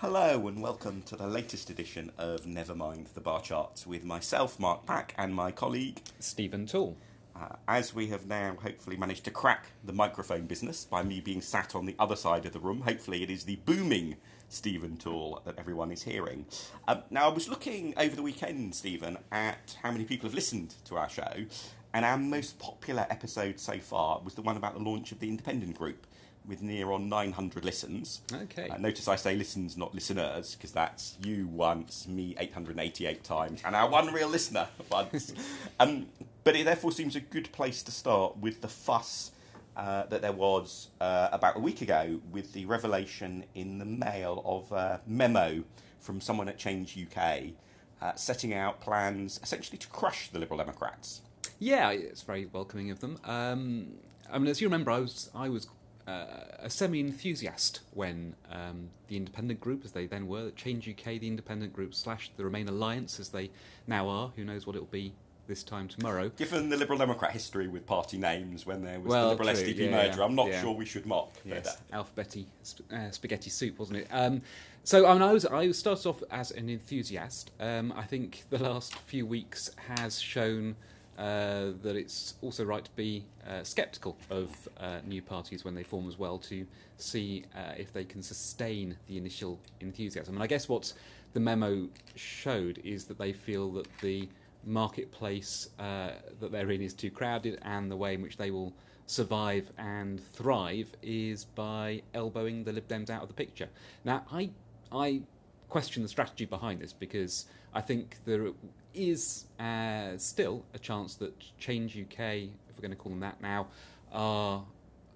Hello and welcome to the latest edition of Nevermind the Bar Charts with myself, Mark Pack, and my colleague. Stephen Tall. Uh, as we have now hopefully managed to crack the microphone business by me being sat on the other side of the room, hopefully it is the booming Stephen Tall that everyone is hearing. Um, now, I was looking over the weekend, Stephen, at how many people have listened to our show, and our most popular episode so far was the one about the launch of the Independent Group with near on 900 listens. Okay. Uh, notice I say listens, not listeners, because that's you once, me 888 times, and our one real listener once. um, but it therefore seems a good place to start with the fuss uh, that there was uh, about a week ago with the revelation in the mail of a memo from someone at Change UK uh, setting out plans essentially to crush the Liberal Democrats. Yeah, it's very welcoming of them. Um, I mean, as you remember, I was I was uh, a semi-enthusiast when um, the independent group, as they then were, Change UK, the independent group slash the Remain Alliance, as they now are. Who knows what it will be this time tomorrow? Given the Liberal Democrat history with party names when there was Well, the Liberal true, SDP yeah, merger, I'm not yeah. sure we should mock. Yes, alphabeti sp- uh, spaghetti soup, wasn't it? Um, so I, mean, I was I started off as an enthusiast. Um, I think the last few weeks has shown uh, that it's also right to be uh, sceptical of uh, new parties when they form as well to see uh, if they can sustain the initial enthusiasm. And I guess what the memo showed is that they feel that the marketplace that they're in is too crowded, and the way in which they will survive and thrive is by elbowing the Lib Dems out of the picture. Now, I I question the strategy behind this because I think there is uh, still a chance that Change UK, if we're going to call them that now, are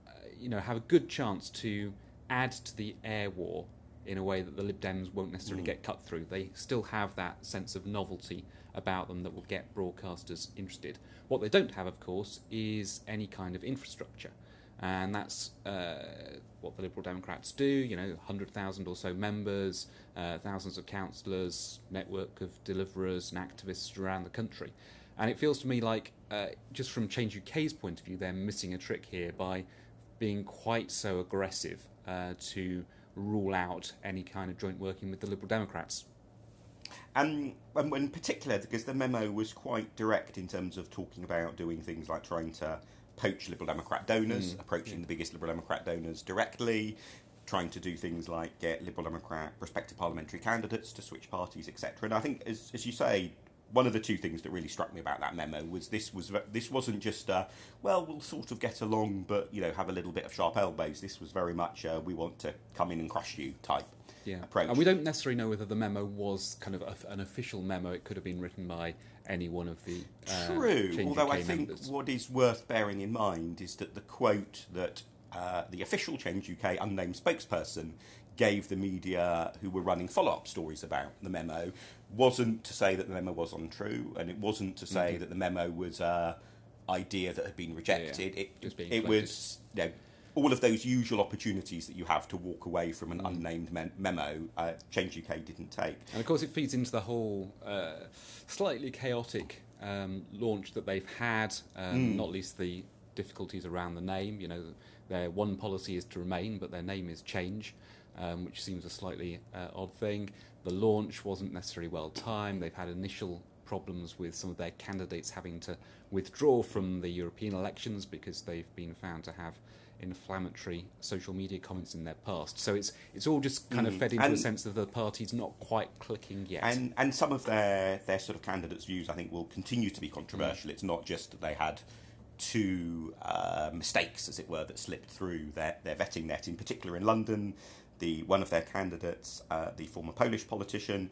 uh, you know have a good chance to add to the air war in a way that the Lib Dems won't necessarily Mm. get cut through. They still have that sense of novelty about them that will get broadcasters interested. What they don't have, of course, is any kind of infrastructure. And that's uh, what the Liberal Democrats do. You know, 100,000 or so members, uh, thousands of councillors, network of deliverers and activists around the country. And it feels to me like, uh, just from Change UK's point of view, they're missing a trick here by being quite so aggressive uh, to rule out any kind of joint working with the Liberal Democrats. And, and in particular, because the memo was quite direct in terms of talking about doing things like trying to poach Liberal Democrat donors, Mm. approaching the biggest Liberal Democrat donors directly, trying to do things like get Liberal Democrat prospective parliamentary candidates to switch parties, etc. And I think, as, as you say, one of the two things that really struck me about that memo was this was this wasn't just uh, well we'll sort of get along but you know have a little bit of sharp elbows. This was very much uh, we want to come in and crush you type Yeah, approach. and we don't necessarily know whether the memo was kind of a, an official memo. It could have been written by any one of the uh, True, although I think members. what is worth bearing in mind is that the quote that uh, the official Change UK unnamed spokesperson gave the media who were running follow up stories about the memo wasn't to say that the memo was untrue, and it wasn't to say Mhm. that the memo was an idea that had been rejected. It, Just being it floated. was you know, all of those usual opportunities that you have to walk away from an Mm. unnamed mem- memo. Uh, Change UK didn't take. And of course, it feeds into the whole uh, slightly chaotic um, launch that they've had, um, Mm. not least the difficulties around the name. You know, their one policy is to remain, but their name is change, um, which seems a slightly uh, odd thing. The launch wasn't necessarily well timed. They've had initial problems with some of their candidates having to withdraw from the European elections because they've been found to have inflammatory social media comments in their past. So it's it's all just kind of Mm. fed into a And- sense that the party's not quite clicking yet. And and some of their their sort of candidates' views, I think, will continue to be controversial. It's not just that they had two uh, mistakes, as it were, that slipped through their, their vetting net. In particular, in London, the one of their candidates, uh, the former Polish politician,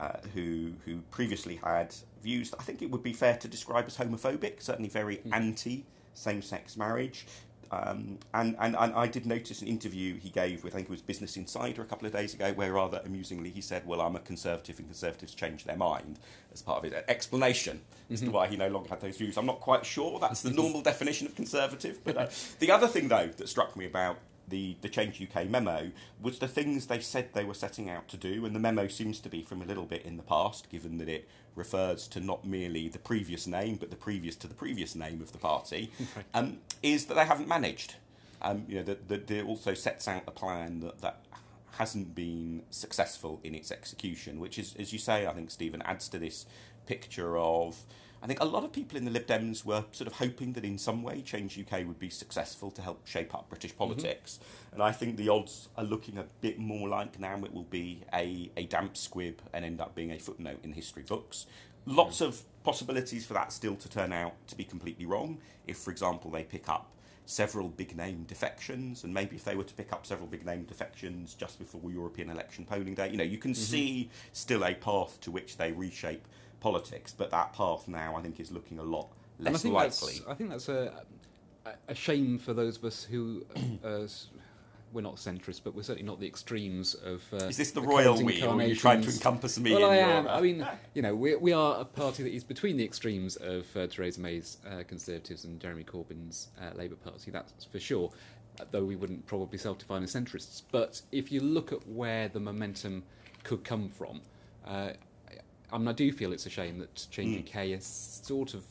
uh, who who previously had views that I think it would be fair to describe as homophobic, certainly very Mm. anti same-sex marriage. Um, and, and, and I did notice an interview he gave with, I think it was Business Insider a couple of days ago, where rather amusingly he said, Well, I'm a conservative and conservatives change their mind as part of his explanation as to Mhm. why he no longer had those views. I'm not quite sure that's the normal definition of conservative. But uh, the other thing, though, that struck me about the, the Change UK memo was the things they said they were setting out to do. And the memo seems to be from a little bit in the past, given that it refers to not merely the previous name, but the previous to the previous name of the party, Right. um, is that they haven't managed. Um, you know, that, that it also sets out a plan that, that hasn't been successful in its execution, which is, as you say, I think Stephen adds to this picture of. I think a lot of people in the Lib Dems were sort of hoping that in some way Change UK would be successful to help shape up British politics. Mm-hmm. And I think the odds are looking a bit more like now it will be a, a damp squib and end up being a footnote in history books. Lots mm-hmm. of possibilities for that still to turn out to be completely wrong. If, for example, they pick up several big name defections, and maybe if they were to pick up several big name defections just before European election polling day, you know, you can mm-hmm. see still a path to which they reshape politics, but that path now I think is looking a lot less I think likely. I think that's a, a shame for those of us who. Uh, we're not centrist, but we're certainly not the extremes of. Uh, is this the royal we, or are you trying to encompass me? Well, I am. I mean, you know, we, we are a party that is between the extremes of uh, Theresa May's uh, Conservatives and Jeremy Corbyn's uh, Labour Party. That's for sure. Though we wouldn't probably self-define as centrists, but if you look at where the momentum could come from, uh, I mean, I do feel it's a shame that Change mm. UK is sort of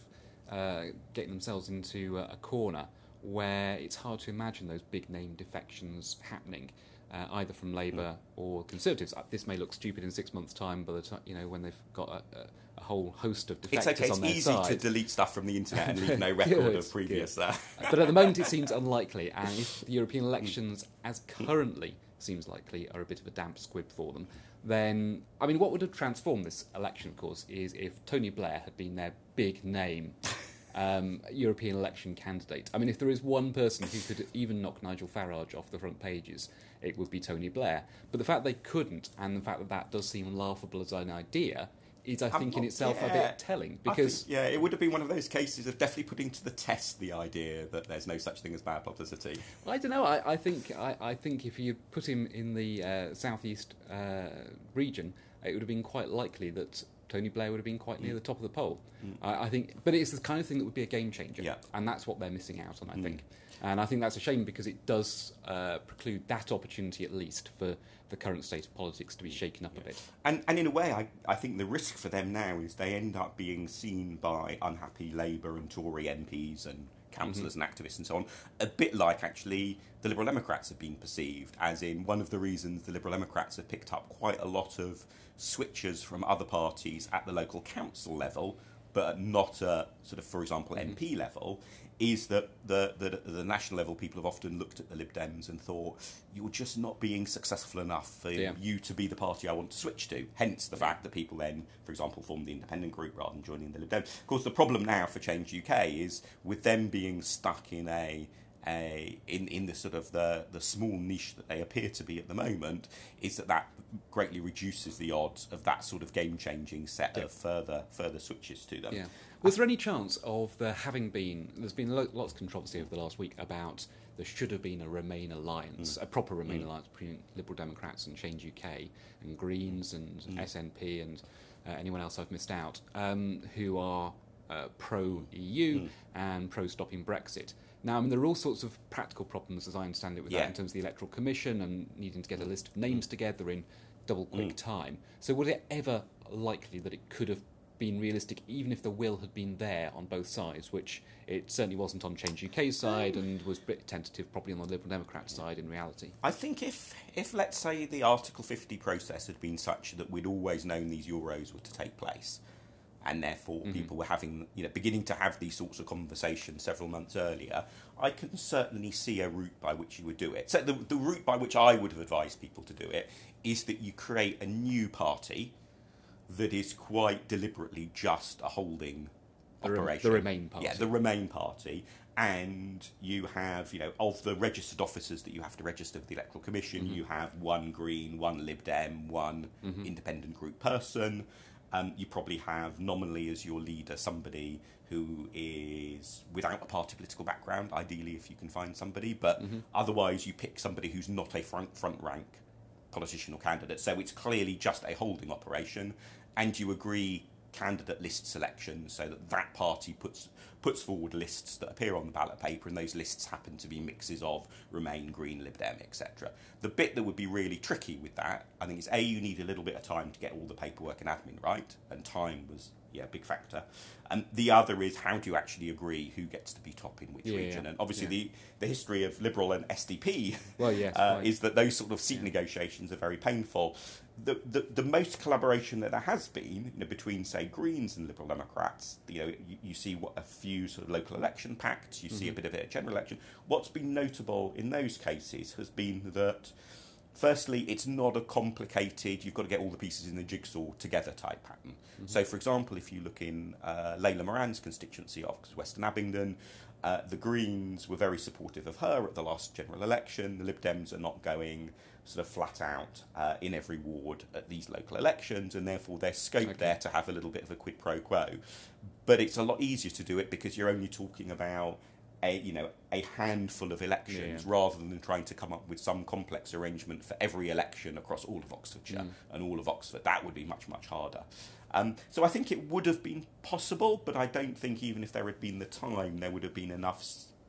uh, getting themselves into a corner where it's hard to imagine those big name defections happening. Uh, either from Labour mm. or Conservatives. Uh, this may look stupid in six months' time, by the time you know when they've got a, a, a whole host of defectors it's okay. on their it's easy to delete stuff from the internet and leave no record of previous. Uh... but at the moment, it seems unlikely, and if the European elections, as currently seems likely, are a bit of a damp squib for them, then I mean, what would have transformed this election, of course, is if Tony Blair had been their big name um, European election candidate. I mean, if there is one person who could even knock Nigel Farage off the front pages, it would be Tony Blair. But the fact they couldn't, and the fact that that does seem laughable as an idea, is, I think, in itself yeah, a bit telling. Because think, yeah, it would have been one of those cases of definitely putting to the test the idea that there's no such thing as bad publicity. I don't know. I, I think I, I, think if you put him in the uh, southeast uh, region, it would have been quite likely that Tony Blair would have been quite near mm. the top of the poll. Mm. I, I, think, but it's the kind of thing that would be a game changer, yeah. and that's what they're missing out on. I mm. think, and I think that's a shame because it does uh, preclude that opportunity at least for the current state of politics to be shaken up yeah. a bit. And, and in a way, I, I think the risk for them now is they end up being seen by unhappy Labour and Tory MPs and councillors mm-hmm. and activists and so on, a bit like actually the Liberal Democrats have been perceived, as in one of the reasons the Liberal Democrats have picked up quite a lot of switchers from other parties at the local council level, but not at sort of, for example, mm-hmm. MP level, is that the, the, the national level people have often looked at the Lib Dems and thought you're just not being successful enough for yeah. you to be the party I want to switch to. Hence the fact that people then, for example, form the independent group rather than joining the Lib Dems. Of course, the problem now for Change UK is with them being stuck in a a, in in the sort of the the small niche that they appear to be at the moment, is that that greatly reduces the odds of that sort of game changing set yeah. of further further switches to them. Yeah. Was there any chance of there having been? There's been lots of controversy over the last week about there should have been a Remain alliance, mm. a proper Remain mm. alliance between Liberal Democrats and Change UK and Greens and mm. SNP and uh, anyone else I've missed out, um, who are uh, pro EU mm. and pro stopping Brexit. Now, I mean, there are all sorts of practical problems, as I understand it, with yeah. that in terms of the Electoral Commission and needing to get a list of names together in double quick mm. time. So, was it ever likely that it could have been realistic, even if the will had been there on both sides, which it certainly wasn't on Change UK's side and was a bit tentative, probably on the Liberal Democrat side in reality. I think if, if let's say, the Article 50 process had been such that we'd always known these Euros were to take place, and therefore mm-hmm. people were having, you know, beginning to have these sorts of conversations several months earlier, I can certainly see a route by which you would do it. So the, the route by which I would have advised people to do it is that you create a new party that is quite deliberately just a holding the operation. the Remain Party. Yeah, the Remain Party. And you have, you know, of the registered officers that you have to register with the Electoral Commission, mm-hmm. you have one Green, one Lib Dem, one mm-hmm. independent group person. Um, you probably have nominally as your leader somebody who is without a party political background, ideally if you can find somebody, but mm-hmm. otherwise you pick somebody who's not a front front rank politician or candidate. So it's clearly just a holding operation, and you agree candidate list selection so that that party puts puts forward lists that appear on the ballot paper and those lists happen to be mixes of remain green lib dem etc the bit that would be really tricky with that i think is a you need a little bit of time to get all the paperwork and admin right and time was yeah, big factor. And the other is how do you actually agree who gets to be top in which Yeah, region? yeah, And obviously, yeah. the, the history of Liberal and SDP Well, yes, uh, right. is that those sort of seat negotiations are very painful. The, the the most collaboration that there has been, you know, between say Greens and Liberal Democrats, you know, you, you see what a few sort of local election pacts, you see Mm-hmm. a bit of it at general election. What's been notable in those cases has been that. Firstly, it's not a complicated, you've got to get all the pieces in the jigsaw together type pattern. So, for example, if you look in uh, Layla Moran's constituency of West and Abingdon, uh, the Greens were very supportive of her at the last general election. The Lib Dems are not going sort of flat out uh, in every ward at these local elections, and therefore there's scope Okay. there to have a little bit of a quid pro quo. But it's a lot easier to do it because you're only talking about a you know a handful of elections Yeah. rather than trying to come up with some complex arrangement for every election across all of Oxfordshire and all of Oxford. That would be much much harder. Um, so I think it would have been possible, but I don't think even if there had been the time, there would have been enough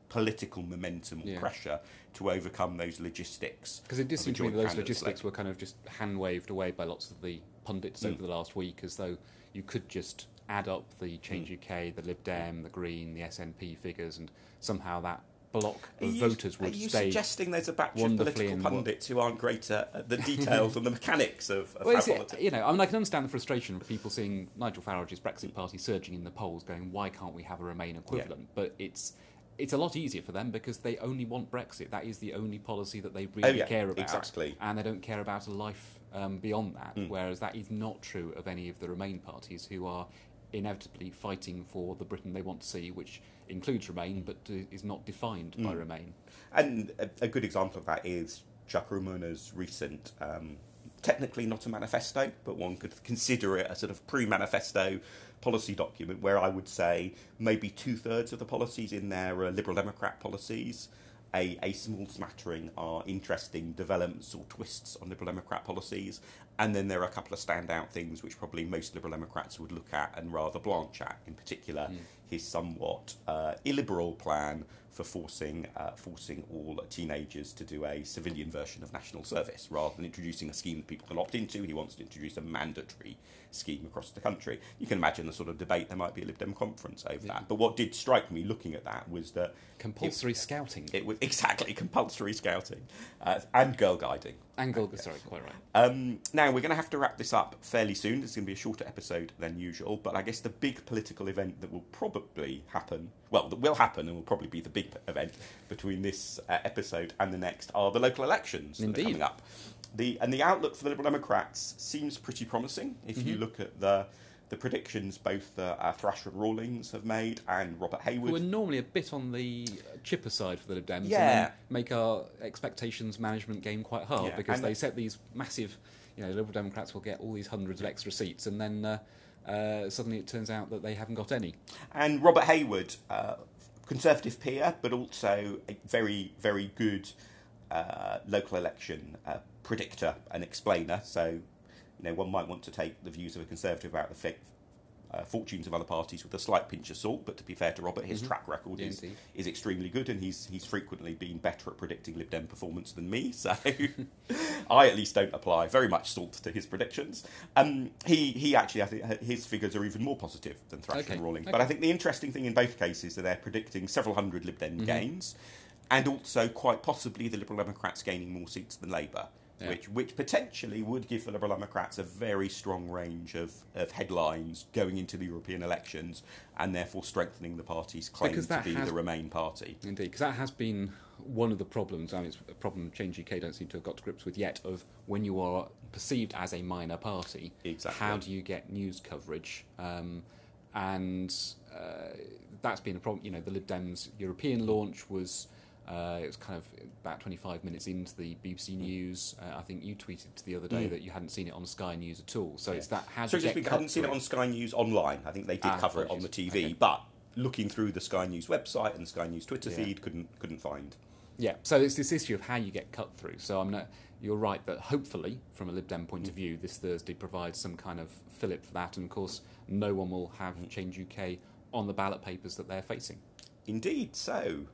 political momentum or Yeah. pressure to overcome those logistics. Because it did seem to me those logistics were kind of just hand waved away by lots of the pundits Mm. over the last week, as though you could just add up the Change Mm. UK, the Lib Dem, the Green, the SNP figures, and somehow that block of you, voters are you suggesting there's a batch of political pundits who aren't great at the details and the mechanics of, of Well, is it- you know, I mean, I can understand the frustration of people seeing Nigel Farage's Brexit party surging in the polls, going, "Why can't we have a Remain equivalent?" But it's it's a lot easier for them because they only want Brexit. That is the only policy that they really Oh, yeah, care about, exactly. and they don't care about a life um, beyond that. Mm. Whereas that is not true of any of the Remain parties who are inevitably fighting for the Britain they want to see, which includes Remain, but is not defined by Mm. Remain. And a, a good example of that is Chuka Umunna's recent, um, technically not a manifesto, but one could consider it a sort of pre manifesto policy document where I would say maybe two thirds of the policies in there are Liberal Democrat policies. A, a small smattering are interesting developments or twists on Liberal Democrat policies. And then there are a couple of standout things which probably most Liberal Democrats would look at and rather blanch at. In particular, his somewhat uh, illiberal plan for forcing uh, forcing all teenagers to do a civilian version of national service rather than introducing a scheme that people can opt into. He wants to introduce a mandatory scheme across the country. You can imagine the sort of debate there might be a Lib Dem conference over that. But what did strike me looking at that was that Compulsory scouting. it was exactly compulsory scouting uh, and girl guiding. Angle, sorry, quite right. Um, now, we're going to have to wrap this up fairly soon. It's going to be a shorter episode than usual, but I guess the big political event that will probably happen, well, that will happen and will probably be the big event between this uh, episode and the next are the local elections that are coming up. The, and the outlook for the Liberal Democrats seems pretty promising if Mm-hmm. you look at the the predictions both uh, uh, Thrasher and Rallings have made and Robert Hayward. Who are normally a bit on the chipper side for the Lib Dems and Yeah. then make our expectations management game quite hard Yeah, because and- they set these massive, you know, Liberal Democrats will get all these hundreds of extra seats and then uh, uh, suddenly it turns out that they haven't got any. And Robert Hayward, uh, Conservative peer, but also a very, very good uh, local election uh, predictor and explainer. So, you know, one might want to take the views of a Conservative about the uh, fortunes of other parties with a slight pinch of salt. But to be fair to Robert, his track record Yeah, is, is extremely good, and he's he's frequently been better at predicting Lib Dem performance than me. So I at least don't apply very much salt to his predictions. Um, he he actually I think his figures are even more positive than Thrasher Okay, and Rallings. okay. But I think the interesting thing in both cases is that they're predicting several hundred Lib Mm-hmm. Dem gains, and also quite possibly the Liberal Democrats gaining more seats than Labour. Yeah. Which, which potentially would give the Liberal Democrats a very strong range of, of headlines going into the European elections and therefore strengthening the party's claim to be has- the Remain party. Indeed, because that has been one of the problems. I mean, it's a problem Change UK don't seem to have got to grips with yet. Of when you are perceived as a minor party, Exactly. how do you get news coverage? Um, and uh, that's been a problem. You know, the Lib Dems European launch was. Uh, it was kind of about 25 minutes into the BBC News. Uh, I think you tweeted the other day Mm. that you hadn't seen it on Sky News at all. So it's that how So just because I hadn't seen it on Sky News online. I think they did Ah, cover it on the TV. Okay. but looking through the Sky News website and Sky News Twitter Yeah. feed, couldn't couldn't find. Yeah, so it's this issue of how you get cut through. So I'm not, you're right that hopefully, from a Lib Dem point of view, this Thursday provides some kind of fillip for that. And of course, no one will have Change UK on the ballot papers that they're facing. Indeed. So,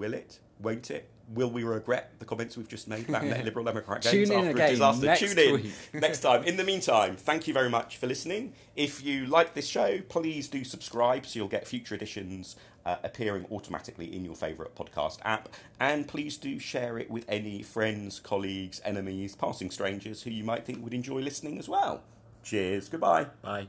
will it? won't it? Will we regret the comments we've just made about net Liberal Democrat Tune gains in after again a disaster? next Tune in week. next time. In the meantime, thank you very much for listening. If you like this show, please do subscribe so you'll get future editions uh, appearing automatically in your favourite podcast app. And please do share it with any friends, colleagues, enemies, passing strangers who you might think would enjoy listening as well. Cheers. Goodbye. Bye.